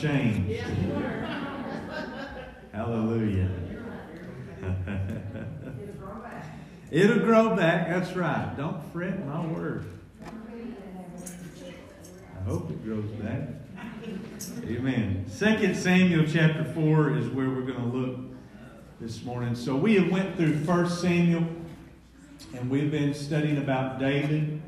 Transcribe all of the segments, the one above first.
changed. Hallelujah. It'll grow back. That's right. Don't fret my word. I hope it grows back. Amen. Second Samuel chapter 4 is where we're going to look this morning. So we have went through First Samuel and we've been studying about David.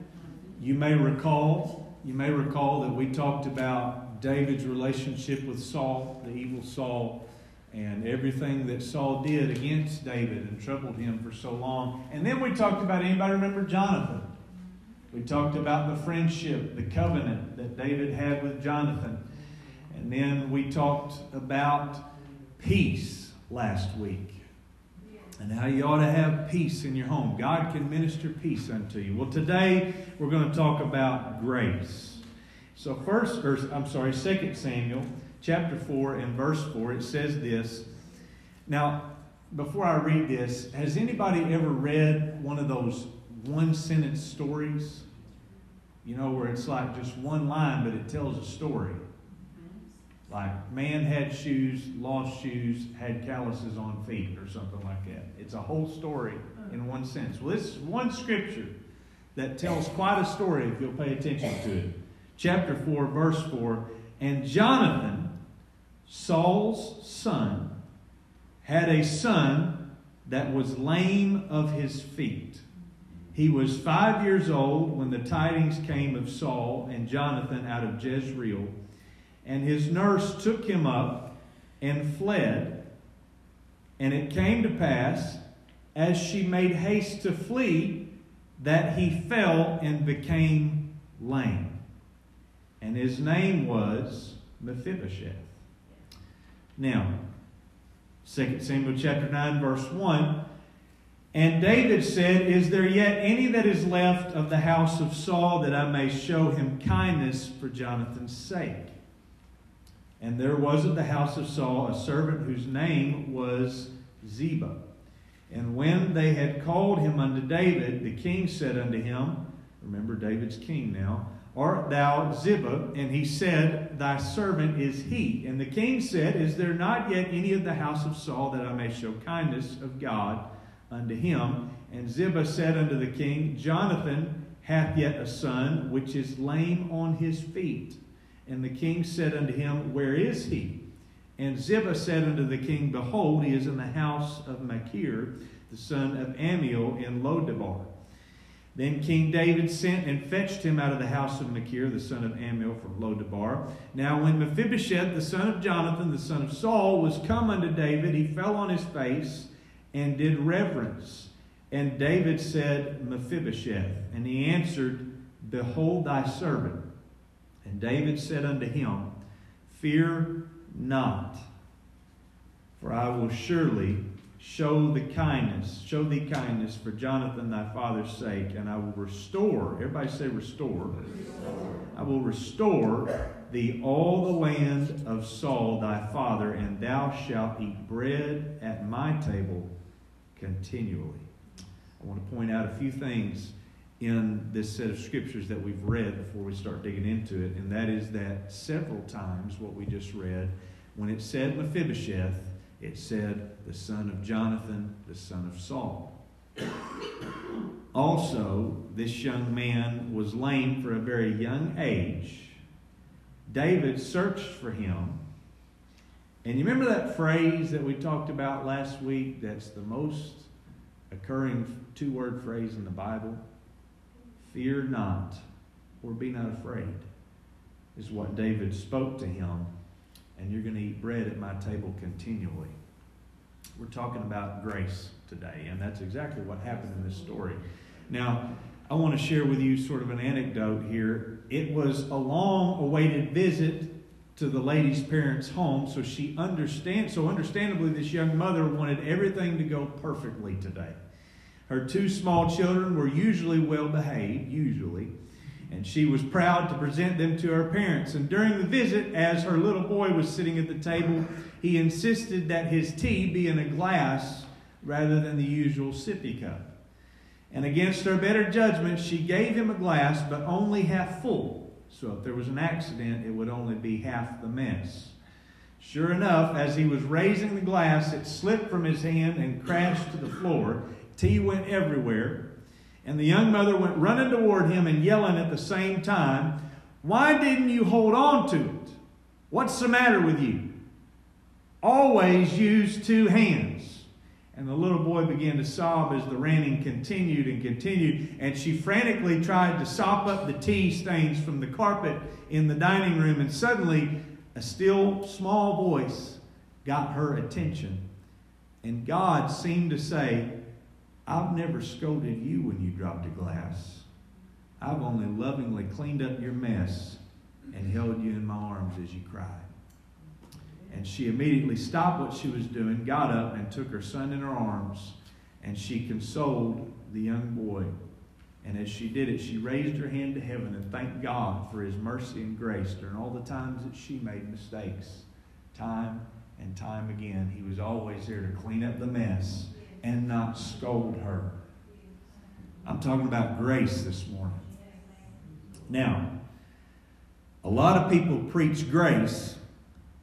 You may recall, you may recall that we talked about David's relationship with Saul, the evil Saul, and everything that Saul did against David and troubled him for so long. And then we talked about anybody remember Jonathan? We talked about the friendship, the covenant that David had with Jonathan. And then we talked about peace last week and how you ought to have peace in your home. God can minister peace unto you. Well, today we're going to talk about grace. So, first, or I'm sorry, Second Samuel chapter 4 and verse 4, it says this. Now, before I read this, has anybody ever read one of those one sentence stories? You know, where it's like just one line, but it tells a story. Like, man had shoes, lost shoes, had calluses on feet, or something like that. It's a whole story in one sentence. Well, this is one scripture that tells quite a story if you'll pay attention to it. Chapter 4, verse 4 And Jonathan, Saul's son, had a son that was lame of his feet. He was five years old when the tidings came of Saul and Jonathan out of Jezreel and his nurse took him up and fled. And it came to pass, as she made haste to flee, that he fell and became lame. And his name was Mephibosheth. Now, 2 Samuel chapter 9, verse 1. And David said, Is there yet any that is left of the house of Saul that I may show him kindness for Jonathan's sake? And there was at the house of Saul a servant whose name was Ziba. And when they had called him unto David, the king said unto him, Remember, David's king now, Art thou Ziba? And he said, Thy servant is he. And the king said, Is there not yet any of the house of Saul that I may show kindness of God unto him? And Ziba said unto the king, Jonathan hath yet a son, which is lame on his feet. And the king said unto him, Where is he? And Ziba said unto the king, Behold, he is in the house of Machir, the son of Ammiel in Lodebar. Then King David sent and fetched him out of the house of Machir, the son of Ammiel, from Lodebar. Now when Mephibosheth, the son of Jonathan, the son of Saul, was come unto David, he fell on his face and did reverence. And David said, Mephibosheth. And he answered, Behold thy servant. And David said unto him, Fear not, for I will surely show the kindness, show thee kindness for Jonathan thy father's sake, and I will restore, everybody say restore. I will restore thee all the land of Saul thy father, and thou shalt eat bread at my table continually. I want to point out a few things in this set of scriptures that we've read before we start digging into it, and that is that several times what we just read, when it said Mephibosheth, it said the son of Jonathan, the son of Saul. Also, this young man was lame for a very young age. David searched for him. And you remember that phrase that we talked about last week that's the most occurring two word phrase in the Bible? Fear not, or be not afraid, is what David spoke to him. And you're going to eat bread at my table continually. We're talking about grace today, and that's exactly what happened in this story. Now, I want to share with you sort of an anecdote here. It was a long awaited visit to the lady's parents' home, so she understands so understandably this young mother wanted everything to go perfectly today. Her two small children were usually well behaved, usually, and she was proud to present them to her parents. And during the visit, as her little boy was sitting at the table, he insisted that his tea be in a glass rather than the usual sippy cup. And against her better judgment, she gave him a glass, but only half full, So if there was an accident, it would only be half the mess. Sure enough, as he was raising the glass, it slipped from his hand and crashed to the floor. Tea went everywhere. And the young mother went running toward him and yelling at the same time, Why didn't you hold on to it? What's the matter with you? Always use two hands. And the little boy began to sob as the ranting continued and continued. And she frantically tried to sop up the tea stains from the carpet in the dining room. And suddenly, a still small voice got her attention. And God seemed to say, I've never scolded you when you dropped a glass. I've only lovingly cleaned up your mess and held you in my arms as you cried. And she immediately stopped what she was doing, got up, and took her son in her arms, and she consoled the young boy. And as she did it, she raised her hand to heaven and thanked God for his mercy and grace during all the times that she made mistakes. Time and time again, he was always there to clean up the mess and not scold her. I'm talking about grace this morning. Now, a lot of people preach grace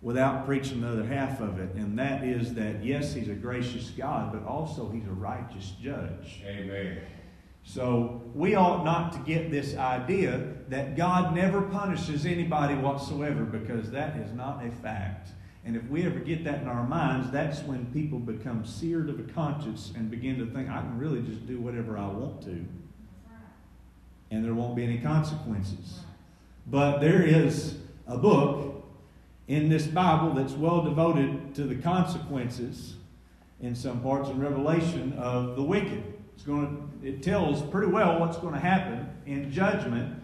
without preaching the other half of it, and that is that yes, He's a gracious God, but also He's a righteous judge. Amen. So we ought not to get this idea that God never punishes anybody whatsoever because that is not a fact. And if we ever get that in our minds, that's when people become seared of a conscience and begin to think, I can really just do whatever I want to. And there won't be any consequences. But there is a book in this Bible that's well devoted to the consequences in some parts in Revelation of the wicked. It's going to, it tells pretty well what's going to happen in judgment.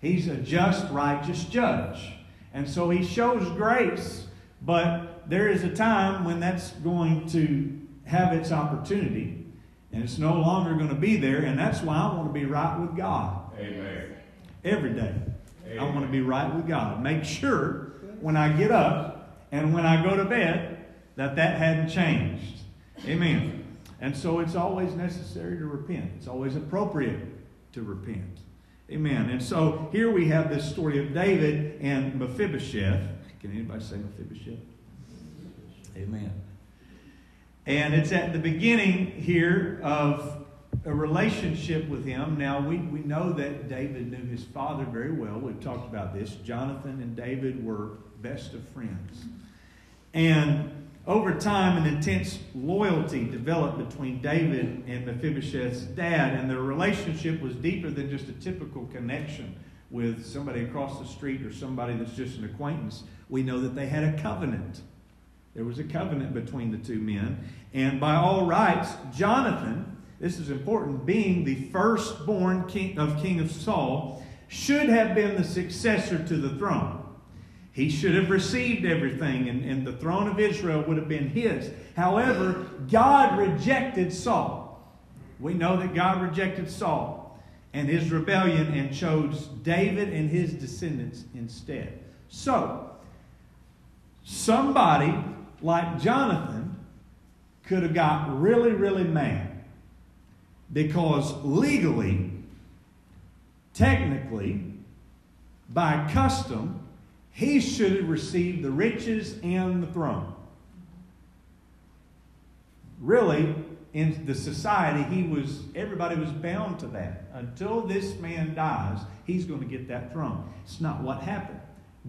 He's a just, righteous judge. And so he shows grace but there is a time when that's going to have its opportunity, and it's no longer going to be there, and that's why I want to be right with God. Amen. Every day. Amen. I want to be right with God. Make sure when I get up and when I go to bed that that hadn't changed. Amen. And so it's always necessary to repent. It's always appropriate to repent. Amen. And so here we have this story of David and Mephibosheth. Can anybody say Mephibosheth? Amen. And it's at the beginning here of a relationship with him. Now, we, we know that David knew his father very well. We've talked about this. Jonathan and David were best of friends. And over time, an intense loyalty developed between David and Mephibosheth's dad, and their relationship was deeper than just a typical connection with somebody across the street or somebody that's just an acquaintance we know that they had a covenant. There was a covenant between the two men. And by all rights, Jonathan, this is important, being the firstborn king of King of Saul, should have been the successor to the throne. He should have received everything, and, and the throne of Israel would have been his. However, God rejected Saul. We know that God rejected Saul and his rebellion and chose David and his descendants instead. So, somebody like Jonathan could have got really, really mad because legally, technically, by custom, he should have received the riches and the throne. Really, in the society, he was everybody was bound to that. Until this man dies, he's going to get that throne. It's not what happened.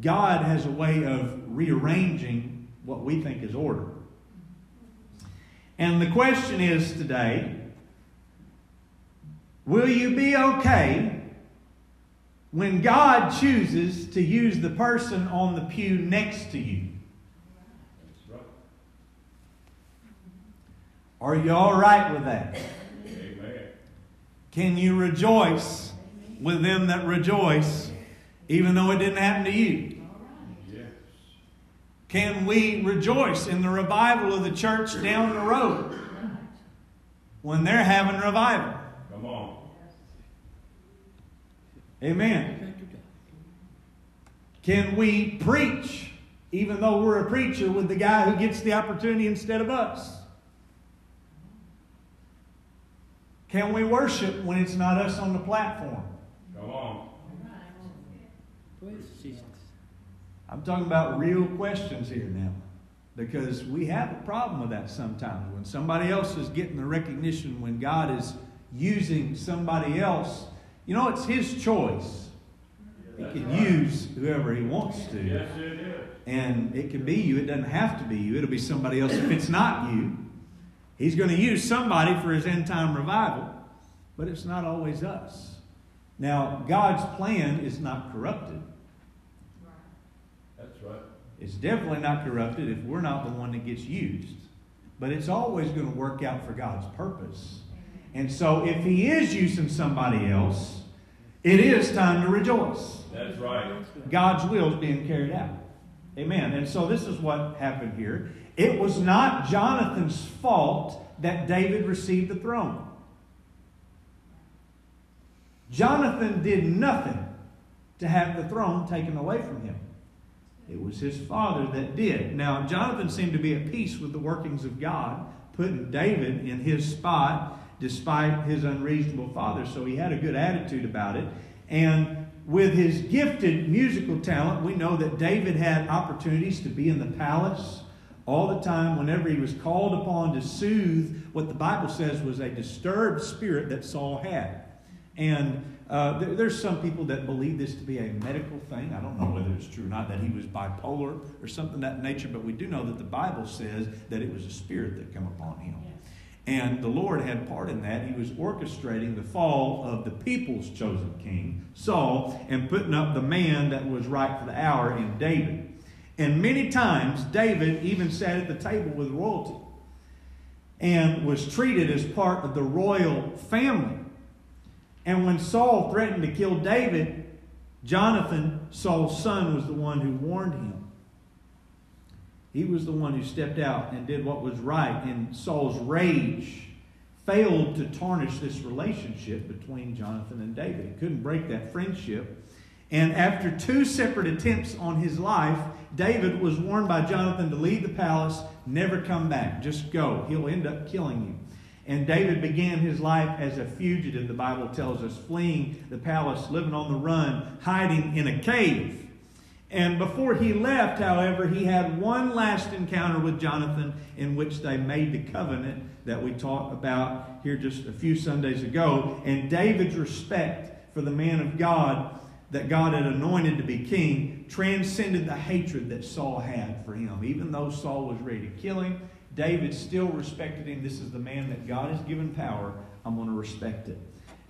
God has a way of rearranging what we think is order. And the question is today will you be okay when God chooses to use the person on the pew next to you? Are you all right with that? Amen. Can you rejoice with them that rejoice even though it didn't happen to you? Can we rejoice in the revival of the church down the road when they're having revival? Come on. Amen. Can we preach even though we're a preacher with the guy who gets the opportunity instead of us? Can we worship when it's not us on the platform? Come on. Jesus. I'm talking about real questions here now. Because we have a problem with that sometimes. When somebody else is getting the recognition, when God is using somebody else, you know, it's His choice. He can use whoever He wants to. Yes, it is. And it can be you. It doesn't have to be you. It'll be somebody else. If it's not you, He's going to use somebody for His end time revival. But it's not always us. Now, God's plan is not corrupted. That's right. It's definitely not corrupted if we're not the one that gets used. But it's always going to work out for God's purpose. And so if He is using somebody else, it is time to rejoice. That's right. God's will is being carried out. Amen. And so this is what happened here. It was not Jonathan's fault that David received the throne. Jonathan did nothing to have the throne taken away from him. It was his father that did. Now, Jonathan seemed to be at peace with the workings of God, putting David in his spot despite his unreasonable father. So he had a good attitude about it. And with his gifted musical talent, we know that David had opportunities to be in the palace all the time whenever he was called upon to soothe what the Bible says was a disturbed spirit that Saul had. And uh, there, there's some people that believe this to be a medical thing. I don't know whether it's true or not that he was bipolar or something of that nature, but we do know that the Bible says that it was a spirit that came upon him. And the Lord had part in that. He was orchestrating the fall of the people's chosen king, Saul, and putting up the man that was right for the hour in David. And many times, David even sat at the table with royalty and was treated as part of the royal family. And when Saul threatened to kill David, Jonathan, Saul's son, was the one who warned him. He was the one who stepped out and did what was right, and Saul's rage failed to tarnish this relationship between Jonathan and David. Couldn't break that friendship. And after two separate attempts on his life, David was warned by Jonathan to leave the palace, never come back, just go. He'll end up killing you. And David began his life as a fugitive, the Bible tells us, fleeing the palace, living on the run, hiding in a cave. And before he left, however, he had one last encounter with Jonathan in which they made the covenant that we talked about here just a few Sundays ago. And David's respect for the man of God that God had anointed to be king transcended the hatred that Saul had for him. Even though Saul was ready to kill him, David still respected him. This is the man that God has given power. I'm going to respect it.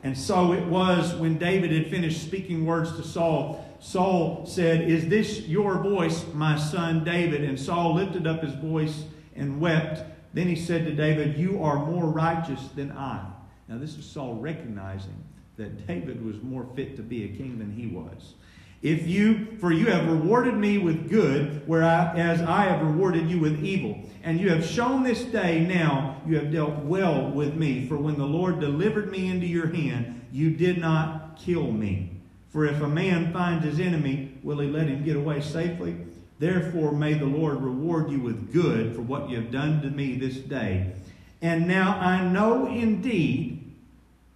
And so it was when David had finished speaking words to Saul Saul said, Is this your voice, my son David? And Saul lifted up his voice and wept. Then he said to David, You are more righteous than I. Now, this is Saul recognizing that David was more fit to be a king than he was. If you, for you have rewarded me with good, whereas I have rewarded you with evil. And you have shown this day now you have dealt well with me. For when the Lord delivered me into your hand, you did not kill me. For if a man finds his enemy, will he let him get away safely? Therefore, may the Lord reward you with good for what you have done to me this day. And now I know indeed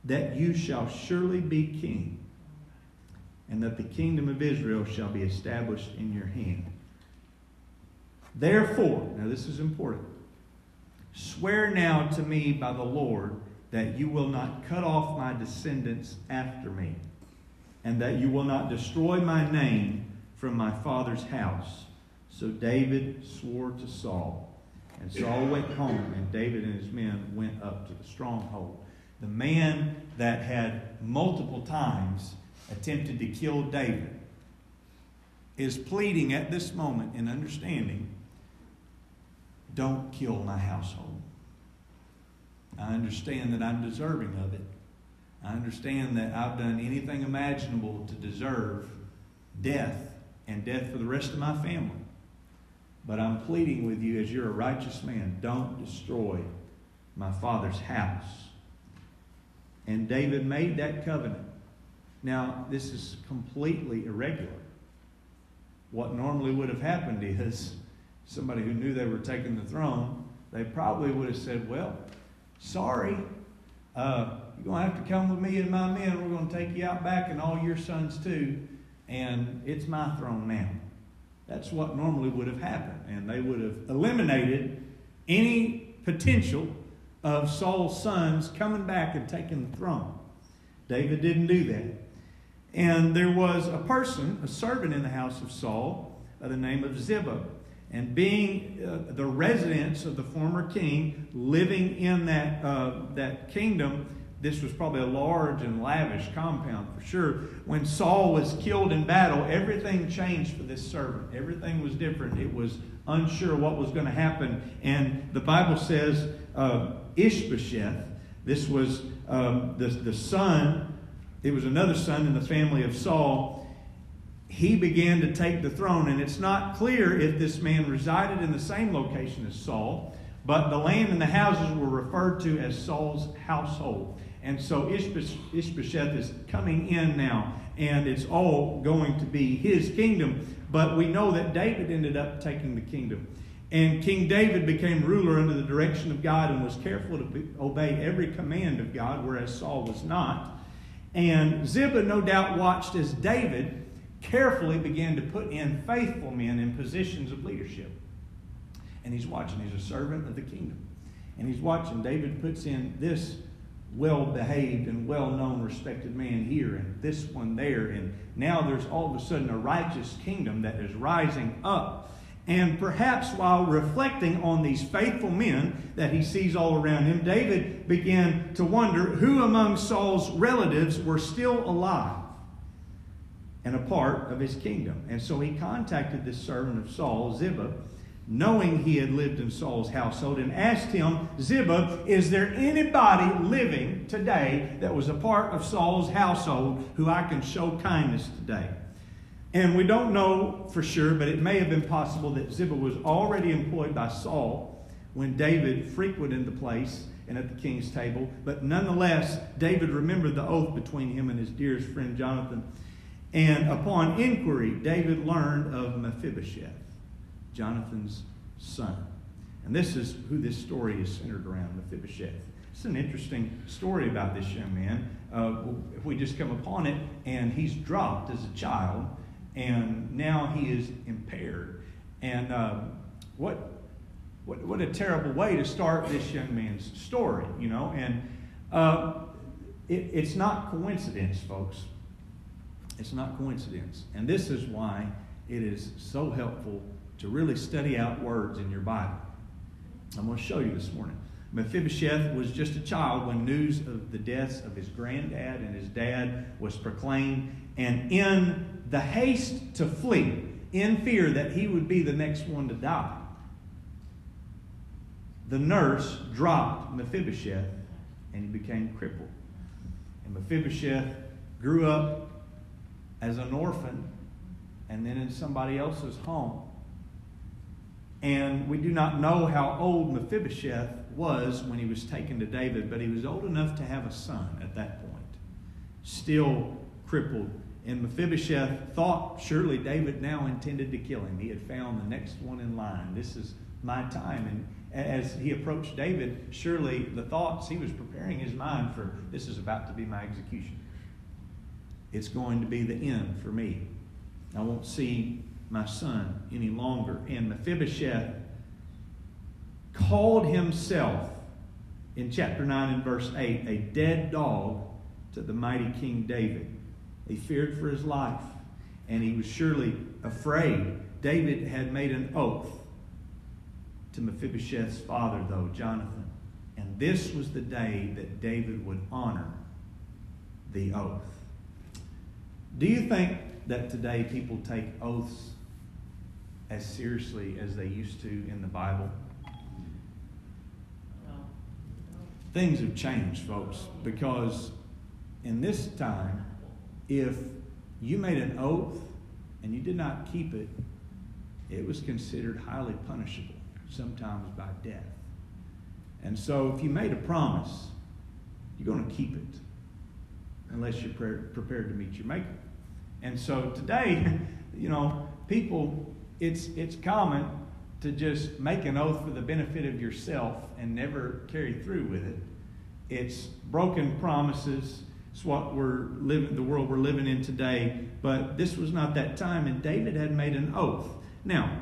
that you shall surely be king, and that the kingdom of Israel shall be established in your hand. Therefore, now this is important, swear now to me by the Lord that you will not cut off my descendants after me and that you will not destroy my name from my father's house. So David swore to Saul. And Saul went home, and David and his men went up to the stronghold. The man that had multiple times attempted to kill David is pleading at this moment in understanding don't kill my household. I understand that I'm deserving of it. I understand that I've done anything imaginable to deserve death and death for the rest of my family. But I'm pleading with you, as you're a righteous man, don't destroy my father's house. And David made that covenant. Now, this is completely irregular. What normally would have happened is somebody who knew they were taking the throne, they probably would have said, Well, sorry, uh, you're going to have to come with me and my men. We're going to take you out back and all your sons too. and it's my throne now. That's what normally would have happened, and they would have eliminated any potential of Saul's sons coming back and taking the throne. David didn't do that. And there was a person, a servant in the house of Saul by the name of Ziba. And being uh, the residence of the former king, living in that, uh, that kingdom, this was probably a large and lavish compound for sure. When Saul was killed in battle, everything changed for this servant. Everything was different. It was unsure what was going to happen. And the Bible says uh, Ishbosheth, this was um, the, the son, it was another son in the family of Saul he began to take the throne. And it's not clear if this man resided in the same location as Saul, but the land and the houses were referred to as Saul's household. And so Ishbosheth is coming in now, and it's all going to be his kingdom. But we know that David ended up taking the kingdom. And King David became ruler under the direction of God and was careful to obey every command of God, whereas Saul was not. And Ziba, no doubt, watched as David carefully began to put in faithful men in positions of leadership. And he's watching. He's a servant of the kingdom. And he's watching. David puts in this well behaved and well known, respected man here, and this one there. And now there's all of a sudden a righteous kingdom that is rising up. And perhaps while reflecting on these faithful men that he sees all around him, David began to wonder who among Saul's relatives were still alive and a part of his kingdom. And so he contacted this servant of Saul, Ziba, knowing he had lived in Saul's household, and asked him, Ziba, is there anybody living today that was a part of Saul's household who I can show kindness today? And we don't know for sure, but it may have been possible that Ziba was already employed by Saul when David frequented the place and at the king's table. But nonetheless, David remembered the oath between him and his dearest friend Jonathan and upon inquiry, David learned of Mephibosheth, Jonathan's son. And this is who this story is centered around Mephibosheth. It's an interesting story about this young man. Uh, if we just come upon it, and he's dropped as a child, and now he is impaired. And uh, what, what, what a terrible way to start this young man's story, you know. And uh, it, it's not coincidence, folks. It's not coincidence. And this is why it is so helpful to really study out words in your Bible. I'm going to show you this morning. Mephibosheth was just a child when news of the deaths of his granddad and his dad was proclaimed. And in the haste to flee, in fear that he would be the next one to die, the nurse dropped Mephibosheth and he became crippled. And Mephibosheth grew up as an orphan and then in somebody else's home. And we do not know how old Mephibosheth was when he was taken to David, but he was old enough to have a son at that point, still crippled. And Mephibosheth thought surely David now intended to kill him. He had found the next one in line. This is my time. And as he approached David, surely the thoughts, he was preparing his mind for this is about to be my execution it's going to be the end for me. I won't see my son any longer. And Mephibosheth called himself, in chapter 9 and verse 8, a dead dog to the mighty King David. He feared for his life, and he was surely afraid. David had made an oath to Mephibosheth's father, though, Jonathan. And this was the day that David would honor the oath. Do you think that today people take oaths as seriously as they used to in the Bible? Things have changed, folks, because in this time, if you made an oath and you did not keep it, it was considered highly punishable, sometimes by death. And so if you made a promise, you're going to keep it unless you're pre- prepared to meet your maker. And so today, you know, people, it's, it's common to just make an oath for the benefit of yourself and never carry through with it. It's broken promises. It's what we're living, the world we're living in today. But this was not that time, and David had made an oath. Now,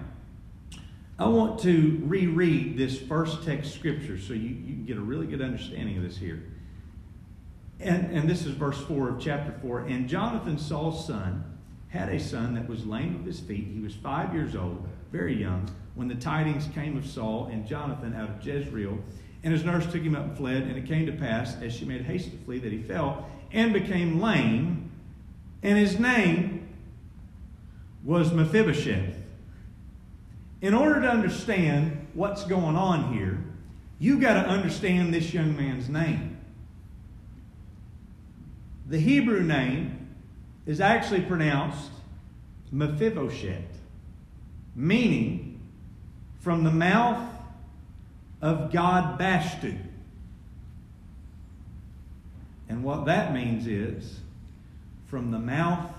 I want to reread this first text scripture so you, you can get a really good understanding of this here. And, and this is verse 4 of chapter 4. And Jonathan, Saul's son, had a son that was lame of his feet. He was five years old, very young, when the tidings came of Saul and Jonathan out of Jezreel. And his nurse took him up and fled. And it came to pass, as she made haste to flee, that he fell and became lame. And his name was Mephibosheth. In order to understand what's going on here, you've got to understand this young man's name. The Hebrew name is actually pronounced Mephibosheth, meaning from the mouth of God Bashtu. And what that means is from the mouth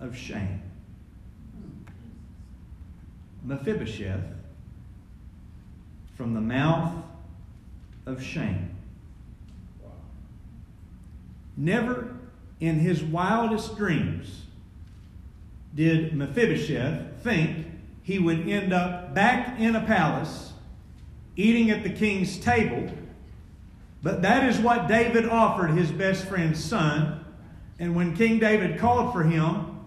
of shame. Mephibosheth from the mouth of shame. Never in his wildest dreams did Mephibosheth think he would end up back in a palace eating at the king's table. But that is what David offered his best friend's son. And when King David called for him,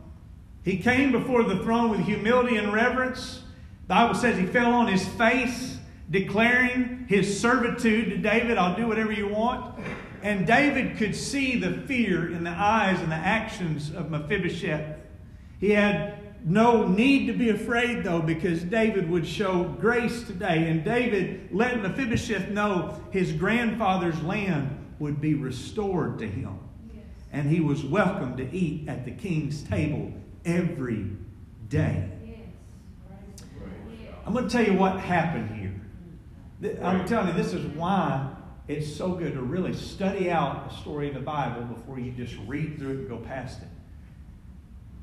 he came before the throne with humility and reverence. The Bible says he fell on his face, declaring his servitude to David. I'll do whatever you want. And David could see the fear in the eyes and the actions of Mephibosheth. He had no need to be afraid, though, because David would show grace today. And David let Mephibosheth know his grandfather's land would be restored to him. And he was welcome to eat at the king's table every day. I'm going to tell you what happened here. I'm telling you, this is why it's so good to really study out a story in the Bible before you just read through it and go past it.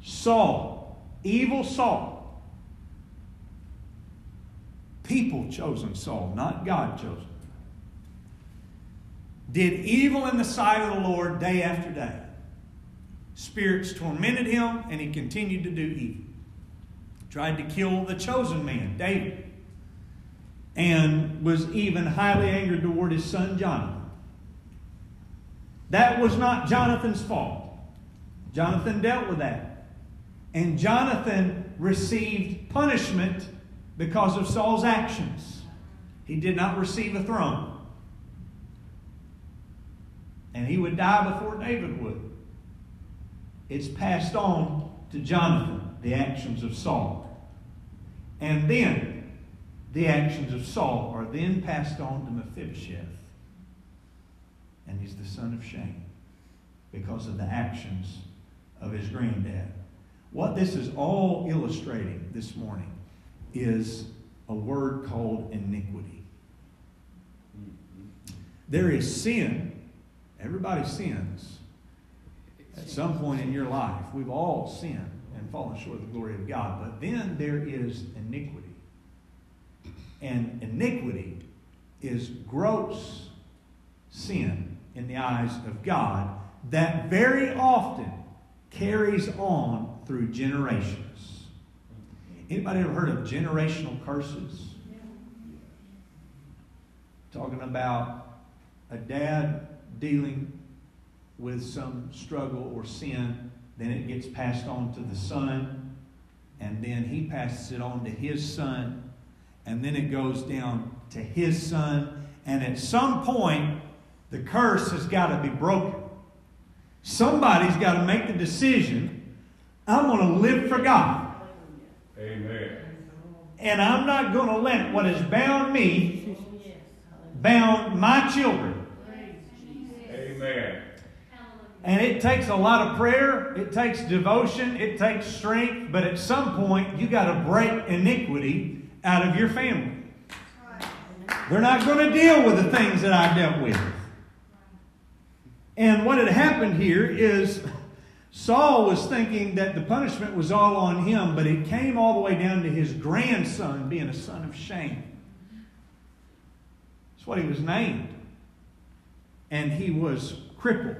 Saul, evil Saul, people chosen Saul, not God chosen, did evil in the sight of the Lord day after day. Spirits tormented him, and he continued to do evil. Tried to kill the chosen man, David and was even highly angered toward his son Jonathan. That was not Jonathan's fault. Jonathan dealt with that. And Jonathan received punishment because of Saul's actions. He did not receive a throne. And he would die before David would. It's passed on to Jonathan, the actions of Saul. And then the actions of Saul are then passed on to Mephibosheth. And he's the son of shame because of the actions of his granddad. What this is all illustrating this morning is a word called iniquity. There is sin. Everybody sins at some point in your life. We've all sinned and fallen short of the glory of God. But then there is iniquity. And iniquity is gross sin in the eyes of God that very often carries on through generations. Anybody ever heard of generational curses? Talking about a dad dealing with some struggle or sin, then it gets passed on to the son, and then he passes it on to his son, and then it goes down to his son. And at some point, the curse has got to be broken. Somebody's got to make the decision I'm going to live for God. Amen. And I'm not going to let what has bound me bound my children. Amen. And it takes a lot of prayer, it takes devotion, it takes strength, but at some point you got to break iniquity out of your family. They're not going to deal with the things that I dealt with. And what had happened here is Saul was thinking that the punishment was all on him, but it came all the way down to his grandson being a son of shame. That's what he was named. And he was crippled.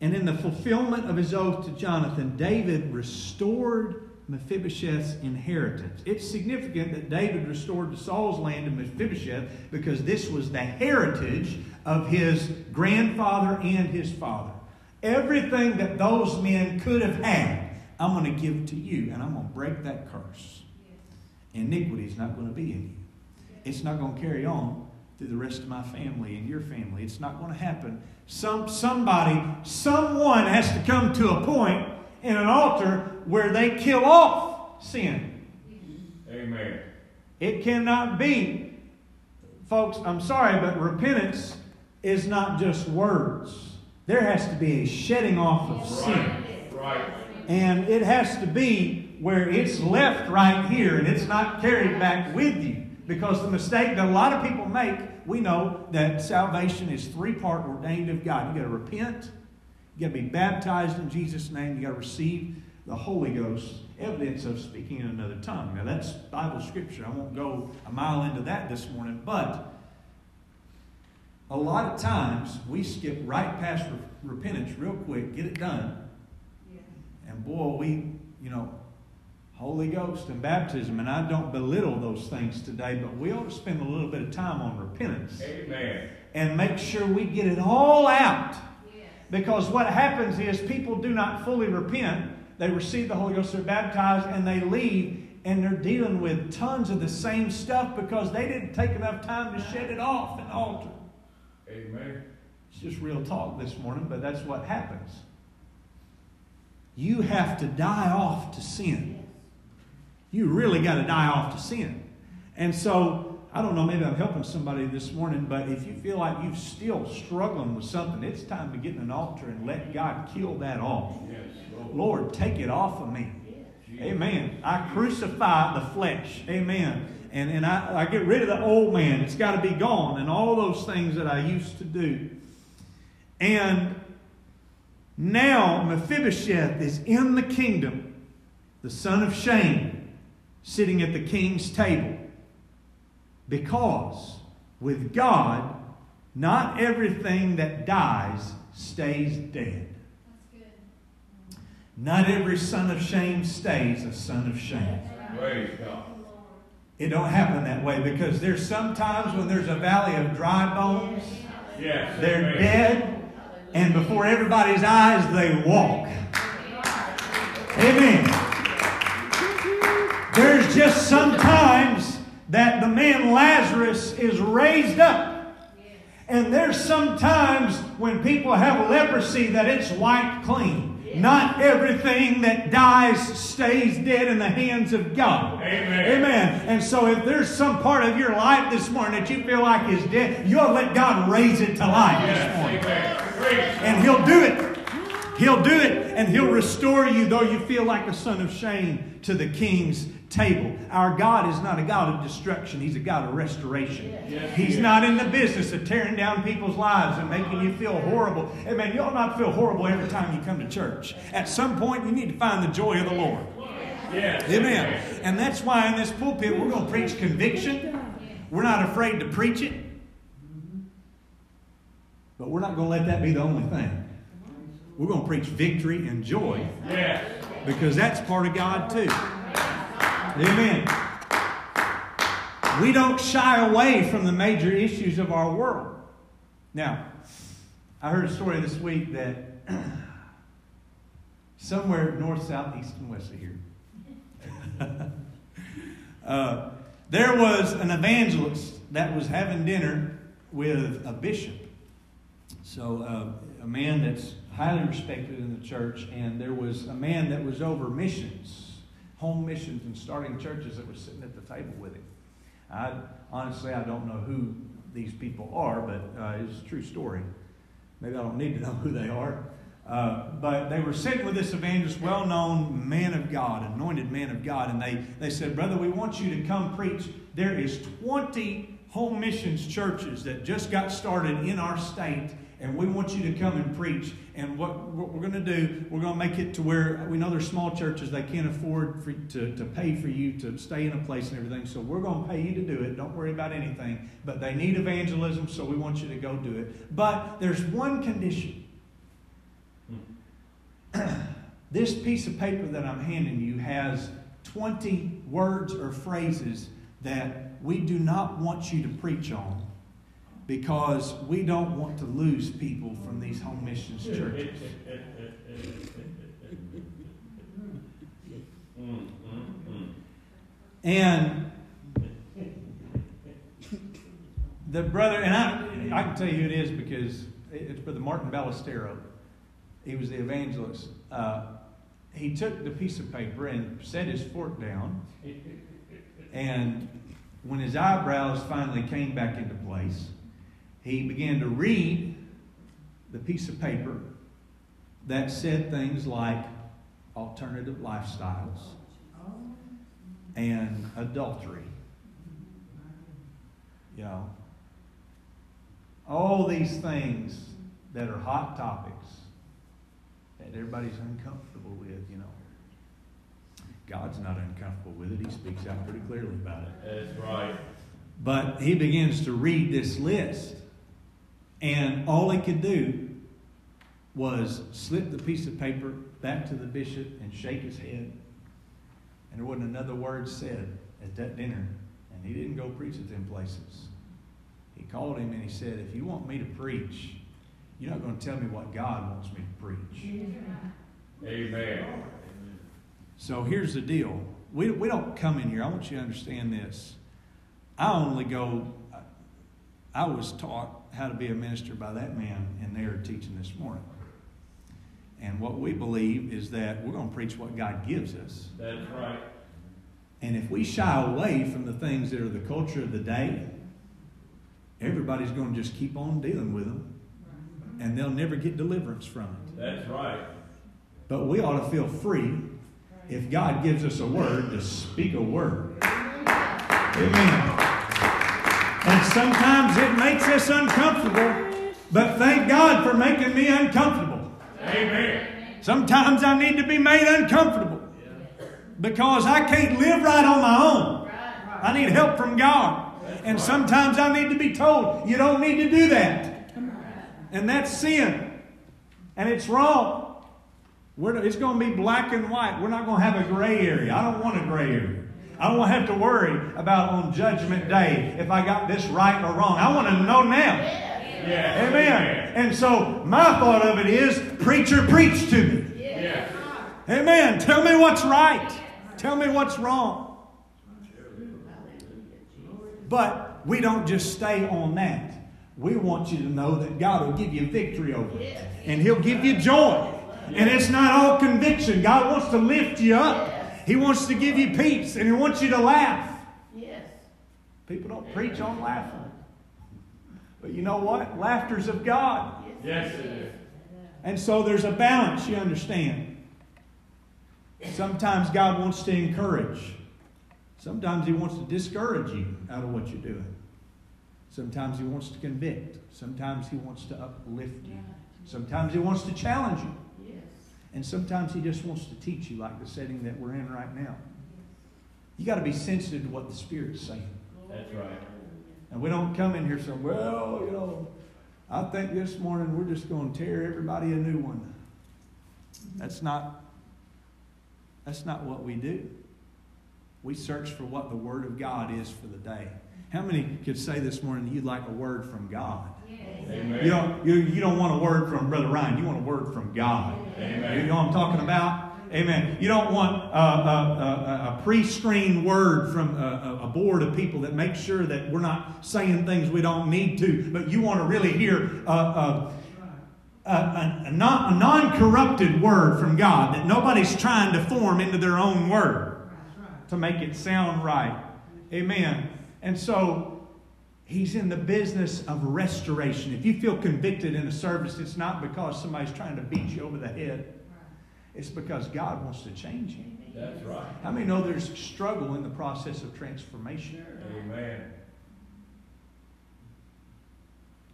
And in the fulfillment of his oath to Jonathan, David restored Mephibosheth's inheritance. It's significant that David restored to Saul's land to Mephibosheth because this was the heritage of his grandfather and his father. Everything that those men could have had, I'm going to give to you, and I'm going to break that curse. Iniquity is not going to be in you. It's not going to carry on through the rest of my family and your family. It's not going to happen. Some, somebody, someone has to come to a point in an altar where they kill off sin. Amen. It cannot be. Folks, I'm sorry, but repentance is not just words. There has to be a shedding off of sin. Right. And it has to be where it's left right here and it's not carried back with you. Because the mistake that a lot of people make, we know that salvation is three part ordained of God. You got to repent, you got to be baptized in Jesus' name, you got to receive the Holy Ghost, evidence of speaking in another tongue. Now that's Bible scripture. I won't go a mile into that this morning, but a lot of times we skip right past re- repentance real quick, get it done. And boy, we, you know, Holy Ghost and baptism, and I don't belittle those things today, but we ought to spend a little bit of time on repentance. Amen. And make sure we get it all out. Because what happens is people do not fully repent. They receive the Holy Ghost, they're baptized, and they leave, and they're dealing with tons of the same stuff because they didn't take enough time to shed it off and alter. Amen. It's just real talk this morning, but that's what happens. You have to die off to sin. You really got to die off to sin. And so, I don't know, maybe I'm helping somebody this morning, but if you feel like you're still struggling with something, it's time to get in an altar and let God kill that off. Yes. Lord, take it off of me. Amen. I crucify the flesh. Amen. And, and I, I get rid of the old man. It's got to be gone. And all those things that I used to do. And now Mephibosheth is in the kingdom, the son of shame, sitting at the king's table. Because with God, not everything that dies stays dead. Not every son of shame stays a son of shame. Praise God. It don't happen that way because there's sometimes when there's a valley of dry bones, Yes. they're dead, and before everybody's eyes they walk. Amen. There's just sometimes that the man Lazarus is raised up. And there's sometimes when people have leprosy that it's wiped clean. Not everything that dies stays dead in the hands of God. Amen. Amen. And so if there's some part of your life this morning that you feel like is dead, you'll let God raise it to life this morning. Amen. And He'll do it. He'll do it and He'll restore you, though you feel like a son of shame, to the king's table. Our God is not a God of destruction, He's a God of restoration. He's not in the business of tearing down people's lives and making you feel horrible. Hey, man, ought not feel horrible every time you come to church. At some point, you need to find the joy of the Lord. Yes. Amen. And that's why in this pulpit, we're going to preach conviction. We're not afraid to preach it. But we're not going to let that be the only thing. We're going to preach victory and joy Yes. because that's part of God too. Amen. We don't shy away from the major issues of our world. Now, I heard a story this week that somewhere north, south, east, and west of here, uh, there was an evangelist that was having dinner with a bishop. So, uh, a man that's highly respected in the church, and there was a man that was over missions, home missions, and starting churches that were sitting at the table with him. I honestly I don't know who these people are, but uh, it's a true story. Maybe I don't need to know who they are. Uh, but they were sitting with this evangelist, well known man of God, anointed man of God, and they, they said, Brother, we want you to come preach. There is 20 home missions churches that just got started in our state, and we want you to come and preach. And what, what we're going to do, we're going to make it to where we know there's small churches, they can't afford for, to, to pay for you to stay in a place and everything. So we're going to pay you to do it. Don't worry about anything. But they need evangelism, so we want you to go do it. But there's one condition. This piece of paper that I'm handing you has 20 words or phrases that we do not want you to preach on because we don't want to lose people from these home missions churches. And the brother, and I, I can tell you who it is because it's Brother Martin Ballestero. He was the evangelist. Uh, he took the piece of paper and set his fork down. And when his eyebrows finally came back into place, he began to read the piece of paper that said things like alternative lifestyles and adultery. You know, all these things that are hot topics that everybody's uncomfortable with, you know. God's not uncomfortable with it. He speaks out pretty clearly about it. That's right. But he begins to read this list, and all he could do was slip the piece of paper back to the bishop and shake his head. And there wasn't another word said at that dinner. And he didn't go preach at them places. He called him and he said, If you want me to preach, you're not going to tell me what God wants me to preach. Amen. So here's the deal. We, we don't come in here. I want you to understand this. I only go, I was taught how to be a minister by that man in there teaching this morning. And what we believe is that we're going to preach what God gives us. That's right. And if we shy away from the things that are the culture of the day, everybody's going to just keep on dealing with them. And they'll never get deliverance from it. That's right. But we ought to feel free if God gives us a word to speak a word. Amen. And sometimes it makes us uncomfortable, but thank God for making me uncomfortable. Amen. Sometimes I need to be made uncomfortable because I can't live right on my own. I need help from God. And sometimes I need to be told, you don't need to do that. And that's sin. And it's wrong. We're, it's going to be black and white. We're not going to have a gray area. I don't want a gray area. I don't want to have to worry about on Judgment Day if I got this right or wrong. I want to know now. Yes. Amen. And so my thought of it is, preacher, preach to me. Yes. Amen. Tell me what's right. Tell me what's wrong. But we don't just stay on that. We want you to know that God will give you victory over it. And He'll give you joy. And it's not all conviction. God wants to lift you up. He wants to give you peace. And He wants you to laugh. Yes. People don't preach on laughing. But you know what? Laughter's of God. Yes, it is. And so there's a balance, you understand. Sometimes God wants to encourage. Sometimes He wants to discourage you out of what you're doing. Sometimes He wants to convict. Sometimes He wants to uplift you. Sometimes He wants to challenge you. And sometimes He just wants to teach you, like the setting that we're in right now. You got to be sensitive to what the Spirit's saying. That's right. And we don't come in here saying, well, you know, I think this morning we're just going to tear everybody a new one. That's not, that's not what we do. We search for what the Word of God is for the day. How many could say this morning you'd like a word from God? Amen. You don't, you, you don't want a word from Brother Ryan. You want a word from God. Amen. You know what I'm talking about? Amen. You don't want a, a, a, a pre-screened word from a, a, board of people that make sure that we're not saying things we don't need to, but you want to really hear a, a, a, a a non-corrupted word from God that nobody's trying to form into their own word to make it sound right. Amen. And so he's in the business of restoration. If you feel convicted in a service, it's not because somebody's trying to beat you over the head. It's because God wants to change you. That's right. How many know there's struggle in the process of transformation? Amen.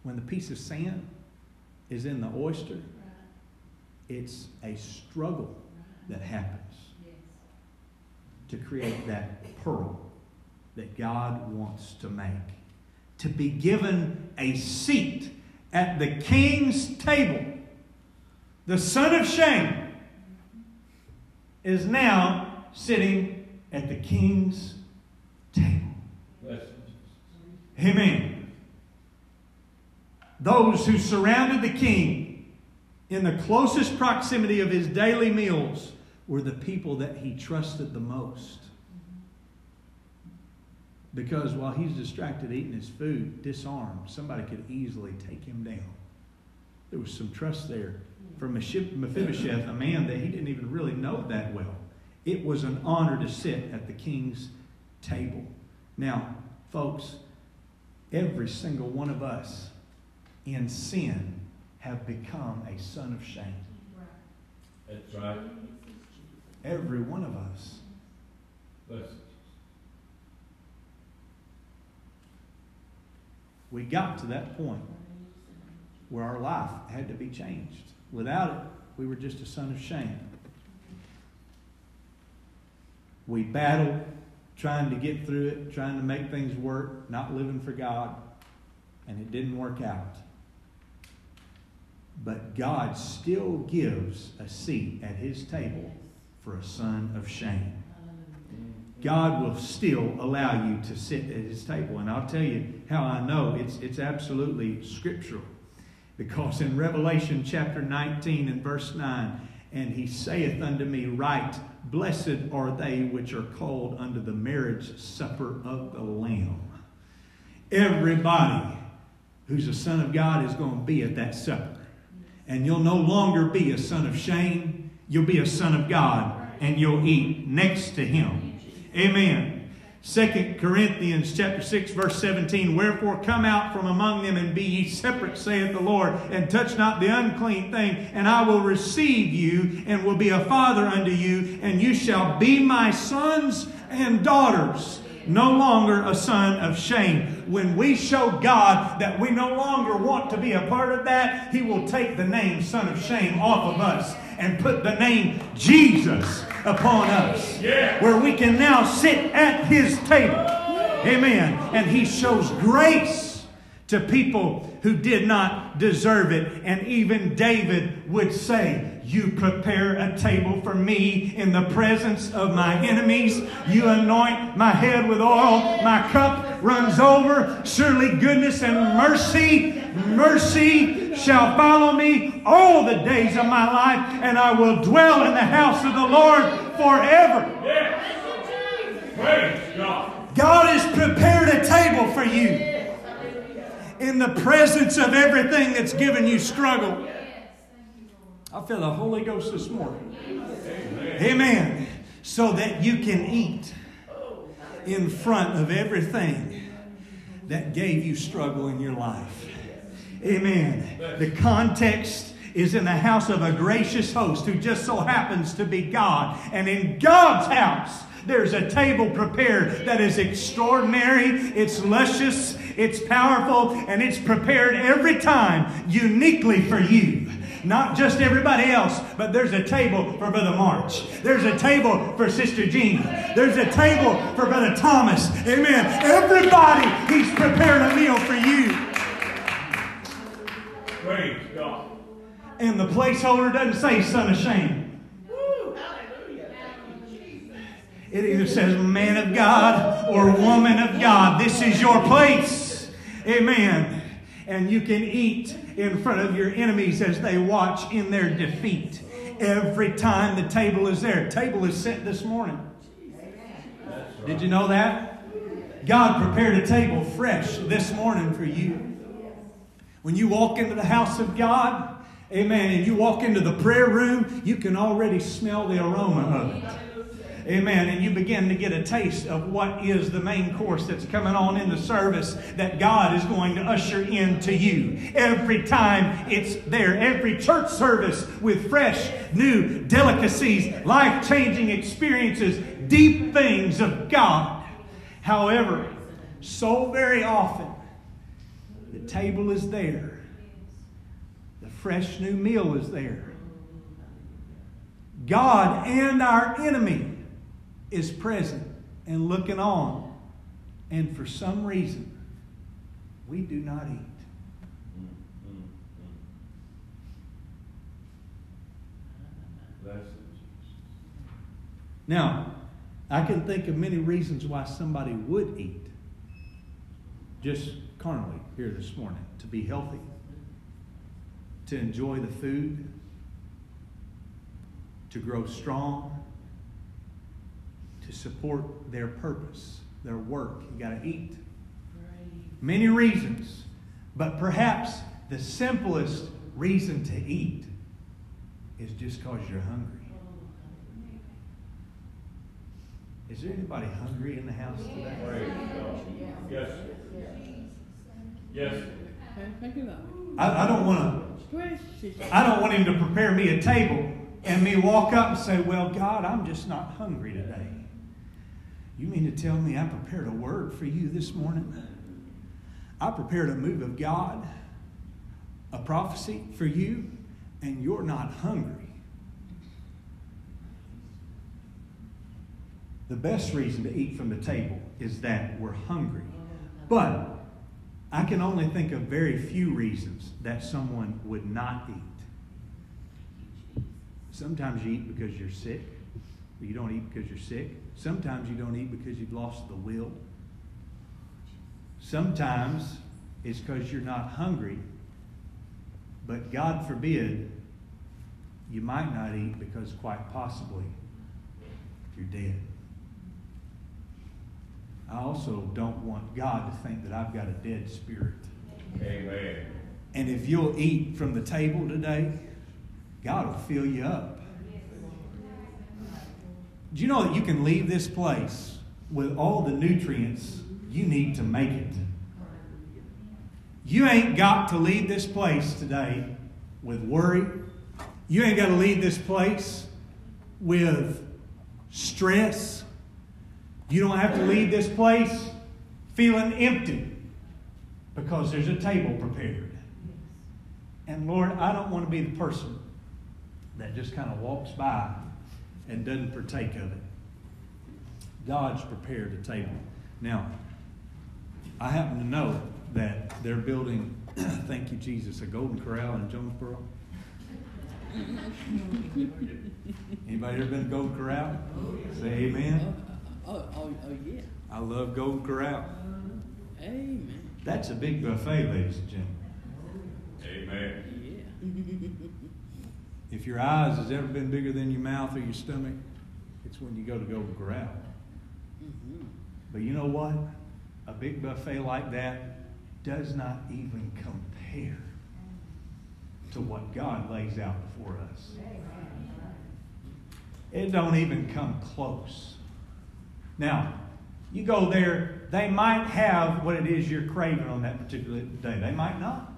When the piece of sand is in the oyster, it's a struggle that happens to create that pearl that God wants to make. To be given a seat at the king's table. The son of shame is now sitting at the king's table. Amen. Those who surrounded the king in the closest proximity of his daily meals were the people that he trusted the most. Because while he's distracted eating his food, disarmed, somebody could easily take him down. There was some trust there from Mephibosheth, a man that he didn't even really know that well. It was an honor to sit at the king's table. Now, folks, every single one of us in sin have become a son of shame. That's right. Every one of us. Bless We got to that point where our life had to be changed. Without it, we were just a son of shame. We battled trying to get through it, trying to make things work, not living for God, and it didn't work out. But God still gives a seat at his table for a son of shame. God will still allow you to sit at his table. And I'll tell you how I know it's, it's absolutely scriptural. Because in Revelation chapter 19 and verse 9, and he saith unto me, Right, blessed are they which are called unto the marriage supper of the Lamb. Everybody who's a son of God is going to be at that supper. And you'll no longer be a son of shame, you'll be a son of God, and you'll eat next to him. Amen. Second Corinthians chapter 6 verse 17 Wherefore come out from among them and be ye separate saith the Lord and touch not the unclean thing and I will receive you and will be a father unto you and you shall be my sons and daughters no longer a son of shame. When we show God that we no longer want to be a part of that, He will take the name son of shame off of us and put the name Jesus upon us. Where we can now sit at His table. Amen. And He shows grace to people who did not deserve it. And even David would say, you prepare a table for me in the presence of my enemies. You anoint my head with oil. My cup runs over. Surely goodness and mercy, mercy shall follow me all the days of my life, and I will dwell in the house of the Lord forever. Yes. Praise God. God has prepared a table for you in the presence of everything that's given you struggle. I feel the Holy Ghost this morning. Amen. Amen. So that you can eat in front of everything that gave you struggle in your life. Amen. The context is in the house of a gracious host who just so happens to be God. And in God's house, there's a table prepared that is extraordinary, it's luscious, it's powerful, and it's prepared every time uniquely for you. Not just everybody else, but there's a table for Brother March. There's a table for Sister Jean. There's a table for Brother Thomas. Amen. Everybody, He's prepared a meal for you. Praise God. And the placeholder doesn't say son of shame. It either says man of God or woman of God. This is your place. Amen. And you can eat in front of your enemies as they watch in their defeat. Every time the table is there. Table is set this morning. Did you know that? God prepared a table fresh this morning for you. When you walk into the house of God, amen, and you walk into the prayer room, you can already smell the aroma of it. Amen. And you begin to get a taste of what is the main course that's coming on in the service that God is going to usher into you. Every time it's there, every church service with fresh, new delicacies, life changing experiences, deep things of God. However, so very often, the table is there, the fresh new meal is there. God and our enemy is present and looking on. And for some reason, we do not eat. Now, I can think of many reasons why somebody would eat just carnally here this morning to be healthy, to enjoy the food, to grow strong, to support their purpose, their work. You got to eat. Many reasons, but perhaps the simplest reason to eat is just because you're hungry. Is there anybody hungry in the house today? Praise God. Yes. Yes. I, I don't want to. I don't want him to prepare me a table and me walk up and say, "Well, God, I'm just not hungry today." You mean to tell me I prepared a word for you this morning? I prepared a move of God, a prophecy for you, and you're not hungry. The best reason to eat from the table is that we're hungry. But I can only think of very few reasons that someone would not eat. Sometimes you eat because you're sick, you don't eat because you're sick. Sometimes you don't eat because you've lost the will. Sometimes it's because you're not hungry. But God forbid, you might not eat because quite possibly you're dead. I also don't want God to think that I've got a dead spirit. Amen. And if you'll eat from the table today, God will fill you up. Do you know that you can leave this place with all the nutrients you need to make it? You ain't got to leave this place today with worry. You ain't got to leave this place with stress. You don't have to leave this place feeling empty because there's a table prepared. And Lord, I don't want to be the person that just kind of walks by and doesn't partake of it. God's prepared a table. Now, I happen to know that they're building, thank you, Jesus, a golden corral in Jonesboro. Anybody ever been to Golden Corral? Say amen. Oh, oh, oh, oh, oh yeah. I love Golden Corral. Amen. That's a big buffet, ladies and gentlemen. Amen. Yeah. If your eyes has ever been bigger than your mouth or your stomach, it's when you go to go Corral. mm-hmm. But you know what? A big buffet like that does not even compare to what God lays out before us. It don't even come close. Now, you go there, they might have what it is you're craving on that particular day. They might not.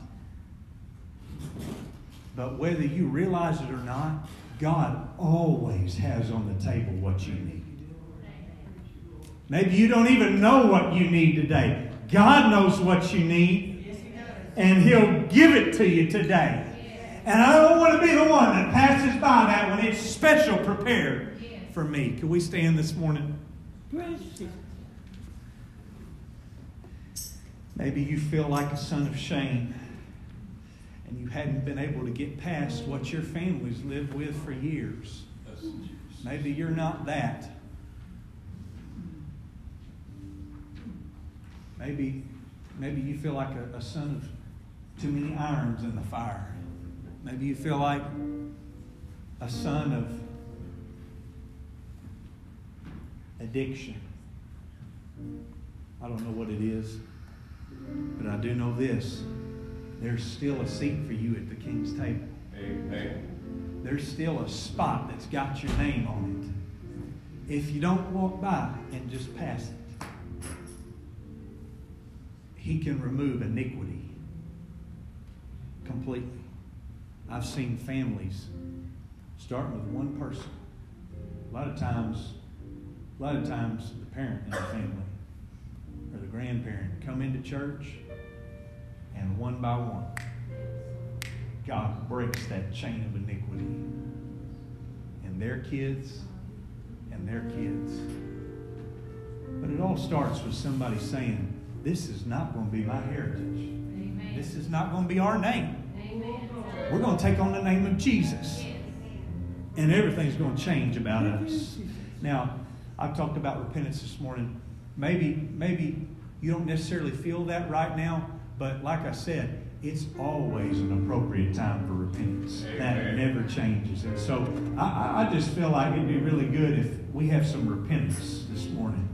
But whether you realize it or not, God always has on the table what you need. Maybe you don't even know what you need today. God knows what you need, and He'll give it to you today. And I don't want to be the one that passes by that when it's special prepared for me. Can we stand this morning? Maybe you feel like a son of shame and you hadn't been able to get past what your family's lived with for years. Maybe you're not that. Maybe, maybe you feel like a, a son of too many irons in the fire. Maybe you feel like a son of addiction. I don't know what it is, but I do know this. There's still a seat for you at the king's table. Amen. There's still a spot that's got your name on it. If you don't walk by and just pass it, he can remove iniquity completely. I've seen families starting with one person. A lot of times, a lot of times the parent in the family or the grandparent come into church and one by one God breaks that chain of iniquity in their kids and their kids. But it all starts with somebody saying, This is not going to be my heritage. This is not going to be our name. We're going to take on the name of Jesus. And everything's going to change about us. Now, I've talked about repentance this morning. Maybe, maybe you don't necessarily feel that right now, but like I said, it's always an appropriate time for repentance. That never changes. And so I, I- I just feel like it'd be really good if we have some repentance this morning.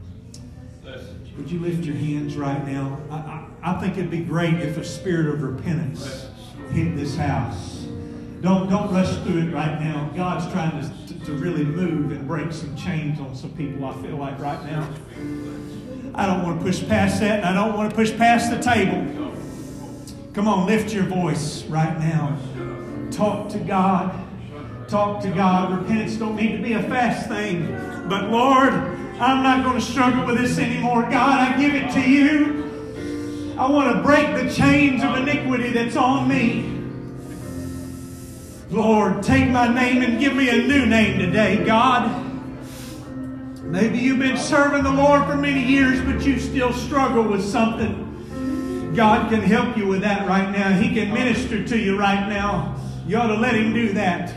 Would you lift your hands right now? I, I, I think it'd be great if a spirit of repentance hit this house. Don't, don't rush through it right now. God's trying to, to, to really move and break some chains on some people, I feel like, right now. I don't want to push past that, and I don't want to push past the table. Come on, lift your voice right now. Talk to God. Talk to God. Repentance don't need to be a fast thing. But Lord, I'm not going to struggle with this anymore. God, I give it to you. I want to break the chains of iniquity that's on me. Lord, take my name and give me a new name today, God. Maybe you've been serving the Lord for many years, but you still struggle with something. God can help you with that right now. He can minister to you right now. You ought to let Him do that.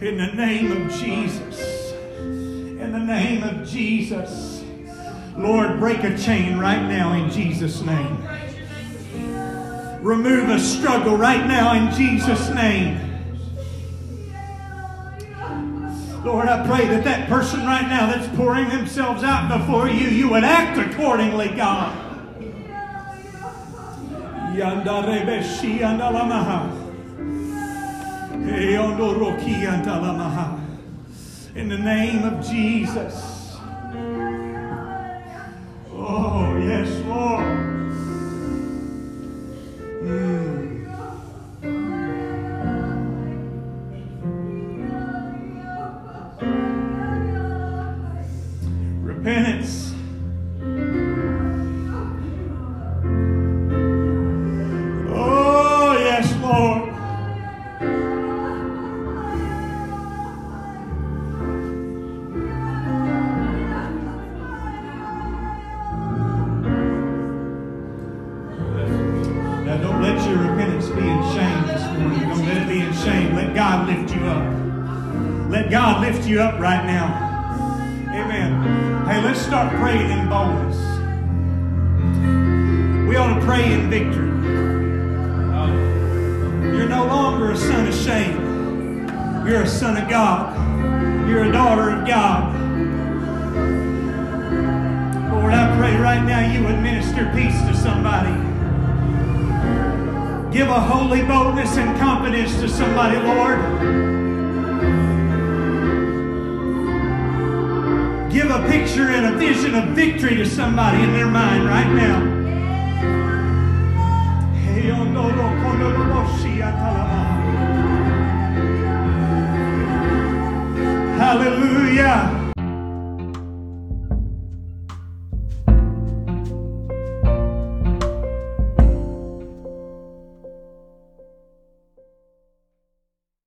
In the name of Jesus. In the name of Jesus. Lord, break a chain right now in Jesus' name. Remove a struggle right now in Jesus' name. Lord, I pray that that person right now that's pouring themselves out before you, you would act accordingly, God. In the name of Jesus. Oh, you up right now. Amen. Hey, let's start praying in boldness. We ought to pray in victory. You're no longer a son of shame. You're a son of God. You're a daughter of God. Lord, I pray right now you would minister peace to somebody. Give a holy boldness and confidence to somebody, Lord. A picture and a vision of victory to somebody in their mind right now. Hallelujah.